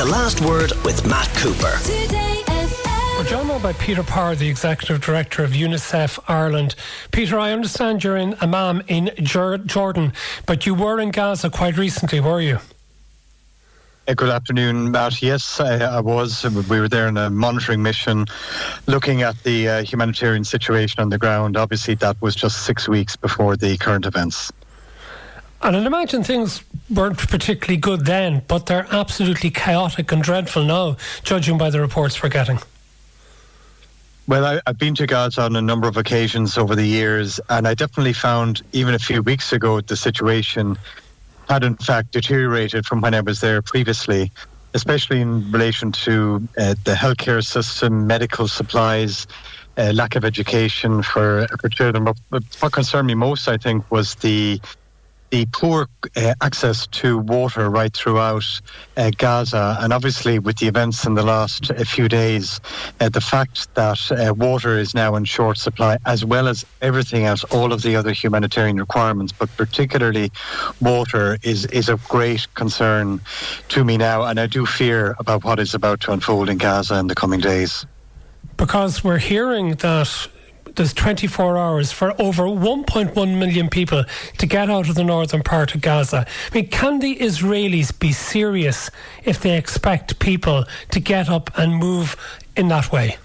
The Last Word with Matt Cooper. We're joined now by Peter Power, the Executive Director of UNICEF Ireland. Peter, I understand you're in Amman in Jordan, but you were in Gaza quite recently, were you? Uh, good afternoon, Matt. Yes, I, I, was. We were there in a monitoring mission looking at the uh, humanitarian situation on the ground. Obviously, that was just six weeks before the current events. And I'd imagine things weren't particularly good then, but they're absolutely chaotic and dreadful now, judging by the reports we're getting. Well, I, have been to Gaza on a number of occasions over the years, and I definitely found even a few weeks ago the situation had in fact deteriorated from when I was there previously, especially in relation to uh, the healthcare system, medical supplies, uh, lack of education for for children. But what concerned me most, I think, was the the poor uh, access to water right throughout uh, Gaza, and obviously with the events in the last uh, few days, uh, the fact that uh, water is now in short supply, as well as everything else, all of the other humanitarian requirements, but particularly water is is of great concern to me now, and I do fear about what is about to unfold in Gaza in the coming days. Because we're hearing that there's 24 hours for over 1.1 million people to get out of the northern part of Gaza. I mean, can the Israelis be serious if they expect people to get up and move in that way?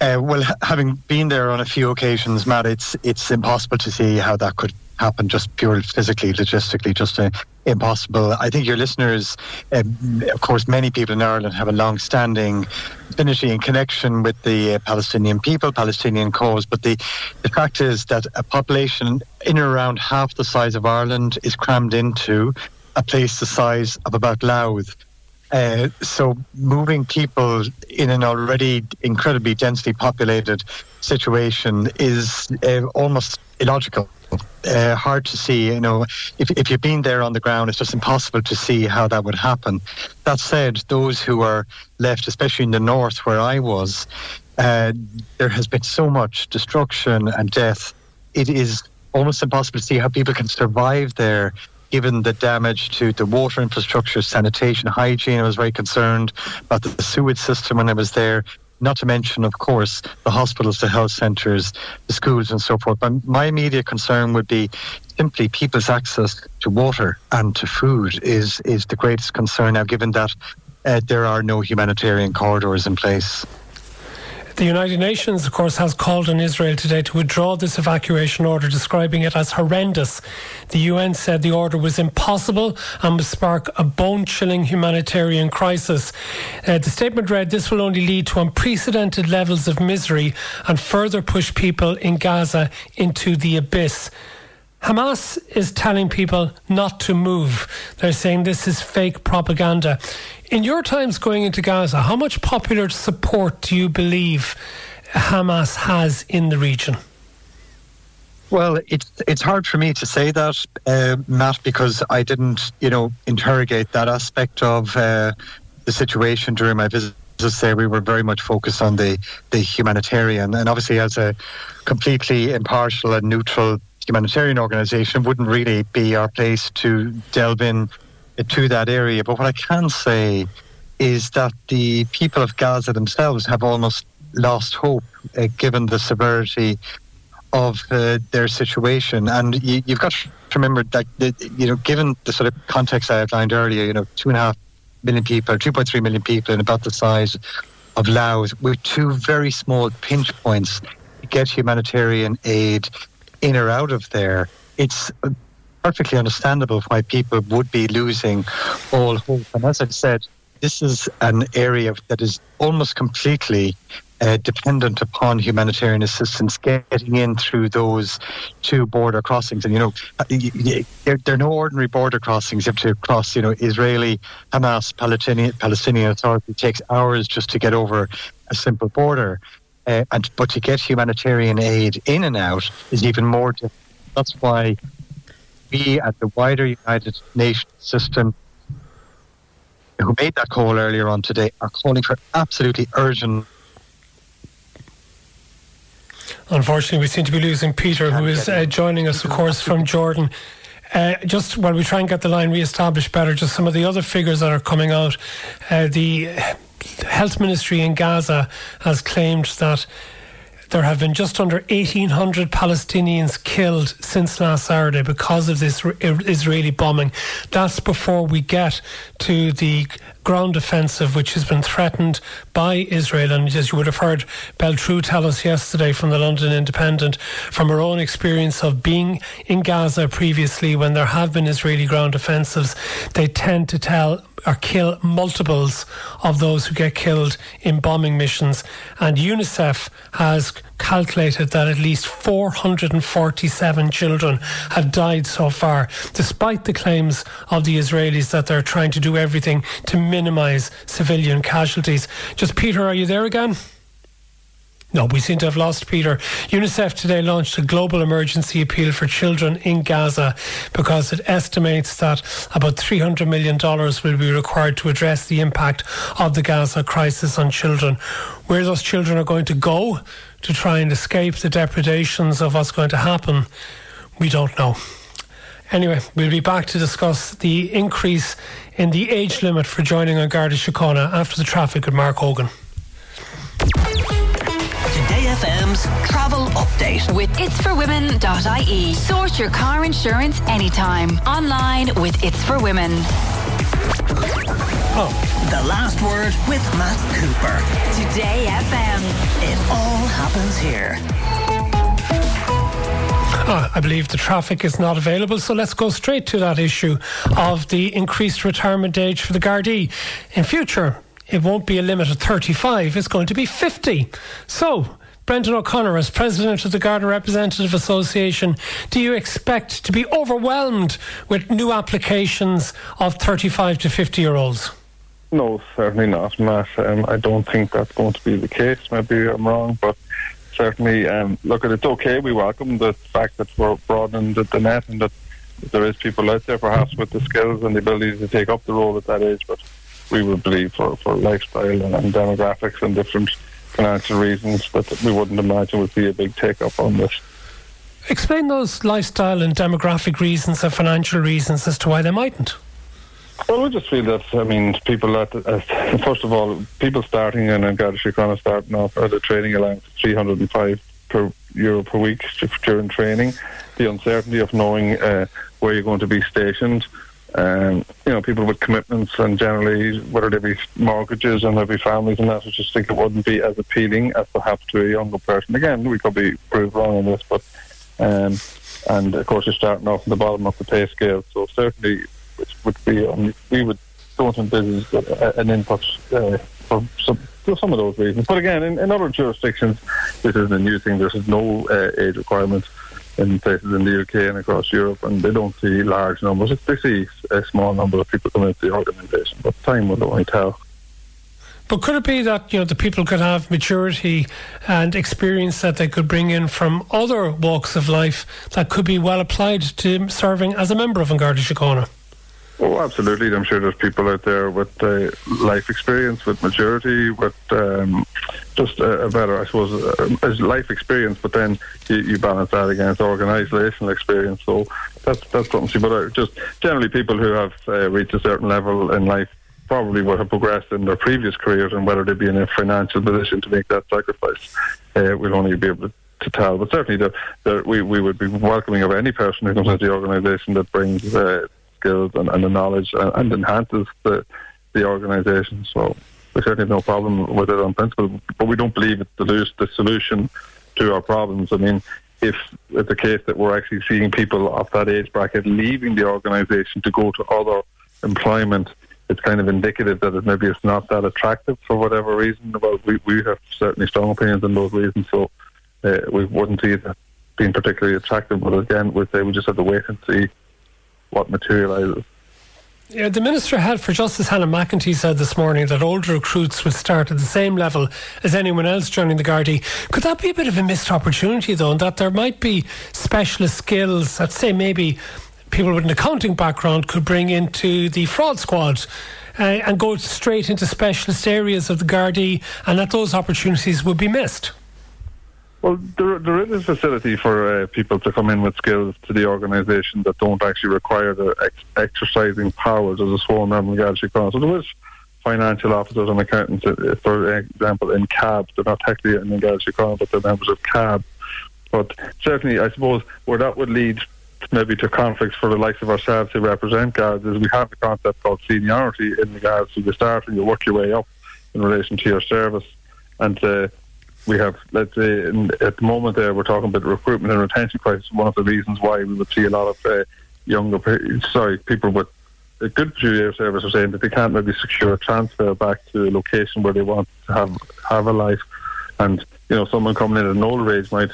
Uh, well, having been there on a few occasions, Matt, it's it's impossible to see how that could happen just purely physically, logistically, just uh, impossible. I think your listeners, um, of course, many people in Ireland have a long standing affinity and connection with the uh, Palestinian people, Palestinian cause. But the, the fact is that a population in and around half the size of Ireland is crammed into a place the size of about Louth. Uh, so moving people in an already incredibly densely populated situation is uh, almost illogical uh, hard to see. You know, if, if you've been there on the ground, it's just impossible to see how that would happen. That said, those who are left, especially in the north where I was, uh, there has been so much destruction and death. It is almost impossible to see how people can survive there given the damage to the water infrastructure, sanitation, hygiene. I was very concerned about the sewage system when I was there not to mention, of course, the hospitals, the health centres, the schools, and so forth. But my immediate concern would be simply people's access to water and to food is is the greatest concern now, given that uh, there are no humanitarian corridors in place. The United Nations, of course, has called on Israel today to withdraw this evacuation order, describing it as horrendous. The UN said the order was impossible and would spark a bone chilling humanitarian crisis. Uh, the statement read this will only lead to unprecedented levels of misery and further push people in Gaza into the abyss. Hamas is telling people not to move. They're saying this is fake propaganda. In your times going into Gaza, how much popular support do you believe Hamas has in the region? Well, it's it's hard for me to say that, uh, Matt, because I didn't, you know, interrogate that aspect of uh, the situation during my visit. As I say, we were very much focused on the the humanitarian, and obviously, as a completely impartial and neutral humanitarian organisation, wouldn't really be our place to delve in to that area. But what I can say is that the people of Gaza themselves have almost lost hope, uh, given the severity of uh, their situation. And you, have got to remember that, you know, given the sort of context I outlined earlier, you know, two and a half million people, 2.3 million people, and about the size of Louth, with two very small pinch points to get humanitarian aid in or out of there. It's perfectly understandable why people would be losing all hope. And as I've said, this is an area that is almost completely uh, dependent upon humanitarian assistance getting in through those two border crossings. And, you know, uh, they're, they're no ordinary border crossings. You have to cross, you know, Israeli, Hamas, Palestinian, Palestinian Authority. It takes hours just to get over a simple border. Uh, and But to get humanitarian aid in and out is even more difficult. That's why we at the wider United Nations system who made that call earlier on today are calling for absolutely urgent. Unfortunately, we seem to be losing Peter, who is uh, joining us, of course, from Jordan. Uh, just while we try and get the line re-established better, just some of the other figures that are coming out. Uh, the health ministry in Gaza has claimed that there have been just under 1,800 Palestinians killed since last Saturday because of this Israeli bombing. That's before we get to the ground offensive which has been threatened by Israel. And as you would have heard Bel Trew tell us yesterday from the London Independent, from her own experience of being in Gaza previously when there have been Israeli ground offensives, they tend to tell or kill multiples of those who get killed in bombing missions. And UNICEF has calculated that at least 447 children have died so far, despite the claims of the Israelis that they're trying to do everything to minimise civilian casualties. Just Peter, are you there again? No, we seem to have lost Peter. UNICEF today launched a global emergency appeal for children in Gaza because it estimates that about $300 million will be required to address the impact of the Gaza crisis on children. Where those children are going to go to try and escape the depredations of what's going to happen, we don't know. Anyway, we'll be back to discuss the increase in the age limit for joining on Garda Síochána after the traffic with Mark Hogan. Today FM's travel update with itsforwomen.ie. Sort your car insurance anytime. Online with It's for Women. Oh. The last word with Matt Cooper. Today FM. It all happens here. Oh, I believe the traffic is not available, so let's go straight to that issue of the increased retirement age for the Gardaí. In future, it won't be a limit of 35, it's going to be 50. So, Brendan O'Connor, as president of the Garda Representative Association, do you expect to be overwhelmed with new applications of 35 to 50 year olds? No, certainly not, Matt. Um, I don't think that's going to be the case. Maybe I'm wrong, but certainly, um, look, it's okay. We welcome the fact that we're broadening the, the net and that there is people out there perhaps with the skills and the ability to take up the role at that age. But we would believe for, for lifestyle and, and demographics and different financial reasons that we wouldn't imagine would be a big take up on this. Explain those lifestyle and demographic reasons and financial reasons as to why they mightn't. Well, I just feel that I mean, people that uh, first of all, people starting and in Garda Síochána starting off are the training allowance three hundred and five per euro per week during training. The uncertainty of knowing uh, where you're going to be stationed. Um, you know, people with commitments and generally whether they be mortgages and there be families and that, I just think it wouldn't be as appealing as perhaps to a younger person. Again, we could be proved wrong on this, but um, and of course you're starting off at the bottom of the pay scale, so certainly which would be um, we would don't envisage an input uh, for some for some of those reasons. But again, in, in other jurisdictions, this isn't a new thing. There's no uh, age requirements in places in the UK and across Europe, and they don't see large numbers. They see a small number of people coming into the organisation, but time will only tell. But could it be that you know the people could have maturity and experience that they could bring in from other walks of life that could be well applied to serving as a member of An Garda Síochána? Oh, absolutely. I'm sure there's people out there with uh, life experience, with maturity, with um, just a, a, better, I suppose, uh, life experience. But then you, you balance that against organisational experience. So that's that's something. To. But uh, just generally, people who have uh, reached a certain level in life probably would have progressed in their previous careers, and whether they'd be in a financial position to make that sacrifice, uh, we'll only be able to to tell. But certainly, we we would be welcoming of any person who comes into the organisation that brings uh, skills and, and the knowledge and, and, enhances the the organisation. So we certainly have no problem with it on principle, but we don't believe it's the, the solution to our problems. I mean, if it's a case that we're actually seeing people of that age bracket leaving the organisation to go to other employment, it's kind of indicative that it, maybe it's not that attractive for whatever reason. Well, we, we have certainly strong opinions on those reasons, so uh, we wouldn't see it being particularly attractive. But again, we say we just have to wait and see what materialises. Yeah, the Minister for Justice Hannah McEntee said this morning that older recruits will start at the same level as anyone else joining the Gardaí. Could that be a bit of a missed opportunity, though, and that there might be specialist skills that, say, maybe people with an accounting background could bring into the fraud squad uh, and go straight into specialist areas of the Gardaí, and that those opportunities would be missed? Well, there, there is a facility for uh, people to come in with skills to the organisation that don't actually require the ex- exercising powers as a sworn member of Garda Síochána. So there is financial officers and accountants, uh, for example, in CAB. They're not technically in Garda Síochána, but they're members of CAB. But certainly, I suppose, where that would lead maybe to conflicts for the likes of ourselves who represent guards is we have the concept called seniority in the guards. So you start and you work your way up in relation to your service. And uh, we have, let's say, at the moment there, we're talking about the recruitment and retention crisis. One of the reasons why we would see a lot of uh, younger, sorry, people with a good few years service are saying that they can't maybe secure a transfer back to a location where they want to have have a life. And you know, someone coming in at an older age might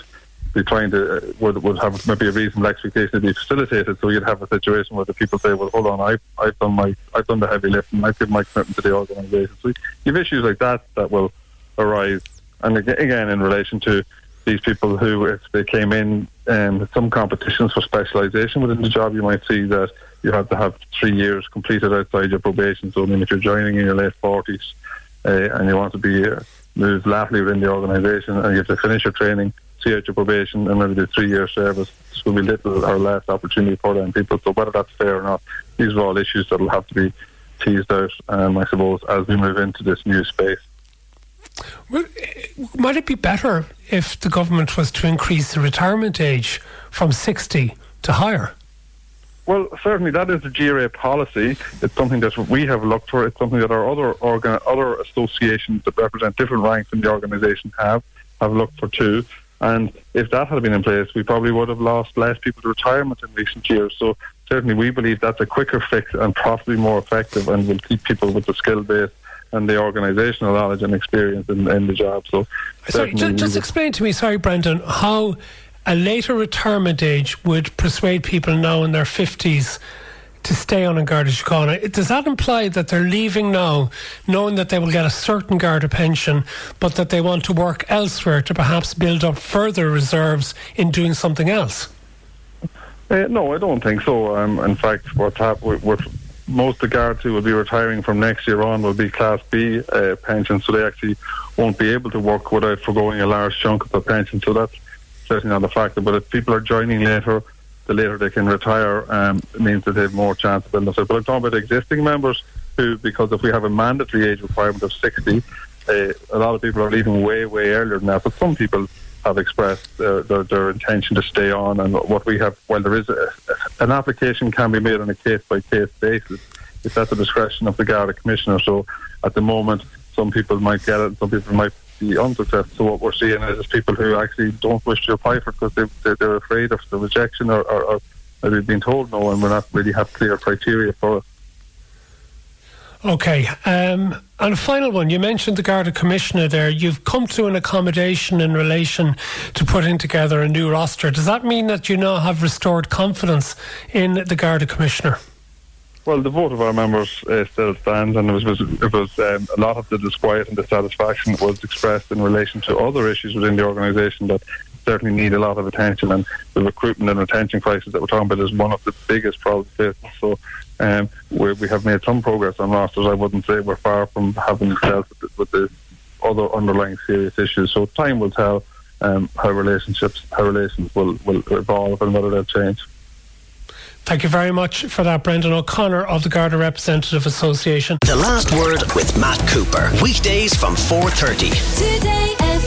be trying to uh, would would have maybe a reasonable expectation to be facilitated. So you'd have a situation where the people say, "Well, hold on, I've I've done my I've done the heavy lifting. I've given my commitment to the organisation." So you have issues like that that will arise and again, in relation to these people who, if they came in um, some competitions for specialisation within the job, you might see that you have to have three years completed outside your probation. So, I mean, if you're joining in your late 40s uh, and you want to be uh, moved laterally within the organisation and you have to finish your training, see out your probation, and maybe do three year service, this will be little or less opportunity for them people. So, whether that's fair or not, these are all issues that will have to be teased out, um, I suppose, as we move into this new space. Well, might it be better if the government was to increase the retirement age from 60 to higher? Well, certainly that is the GRA policy. It's something that we have looked for. It's something that our other organ- other associations that represent different ranks in the organisation have have looked for too. And if that had been in place, we probably would have lost less people to retirement in recent years. So certainly we believe that's a quicker fix and probably more effective and will keep people with the skill base and the organisational knowledge and experience in, in the job. So, sorry, just, just explain to me, sorry, Brendan, how a later retirement age would persuade people now in their fifties to stay on a Garda Síochána. Does that imply that they're leaving now, knowing that they will get a certain Garda pension, but that they want to work elsewhere to perhaps build up further reserves in doing something else? Uh, no, I don't think so. Um, in fact, what's happening, most of the guards who will be retiring from next year on will be Class B uh, pensions, so they actually won't be able to work without foregoing a large chunk of the pension. So that's certainly not a factor. But if people are joining later, the later they can retire, um, means that they have more chance of building up. But I'm talking about existing members who, because if we have a mandatory age requirement of 60, uh, a lot of people are leaving way, way earlier than that. But some people have expressed their, their, their, intention to stay on. And what we have, while there is a, an application can be made on a case by case basis, it's at the discretion of the Garda Commissioner. So at the moment, some people might get it, some people might be unsuccessful. So what we're seeing is people who actually don't wish to apply for it because they, they're afraid of the rejection or, or, or maybe being told no, and we're not really have clear criteria for it. Okay. Um, and a final one. You mentioned the Garda Commissioner there. You've come to an accommodation in relation to putting together a new roster. Does that mean that you now have restored confidence in the Garda Commissioner? Well, the vote of our members uh, still stands, and it was, it was um, a lot of the disquiet and dissatisfaction was expressed in relation to other issues within the organisation that certainly need a lot of attention. And the recruitment and retention crisis that we're talking about is one of the biggest problems. So um, we, we have made some progress on rosters. I wouldn't say we're far from having dealt with the, with the other underlying serious issues. So time will tell um, how relationships, how relations will, will evolve and whether they'll change. Thank you very much for that, Brendan O'Connor of the Garda Representative Association. The last word with Matt Cooper. Weekdays from 4.30. Today FM.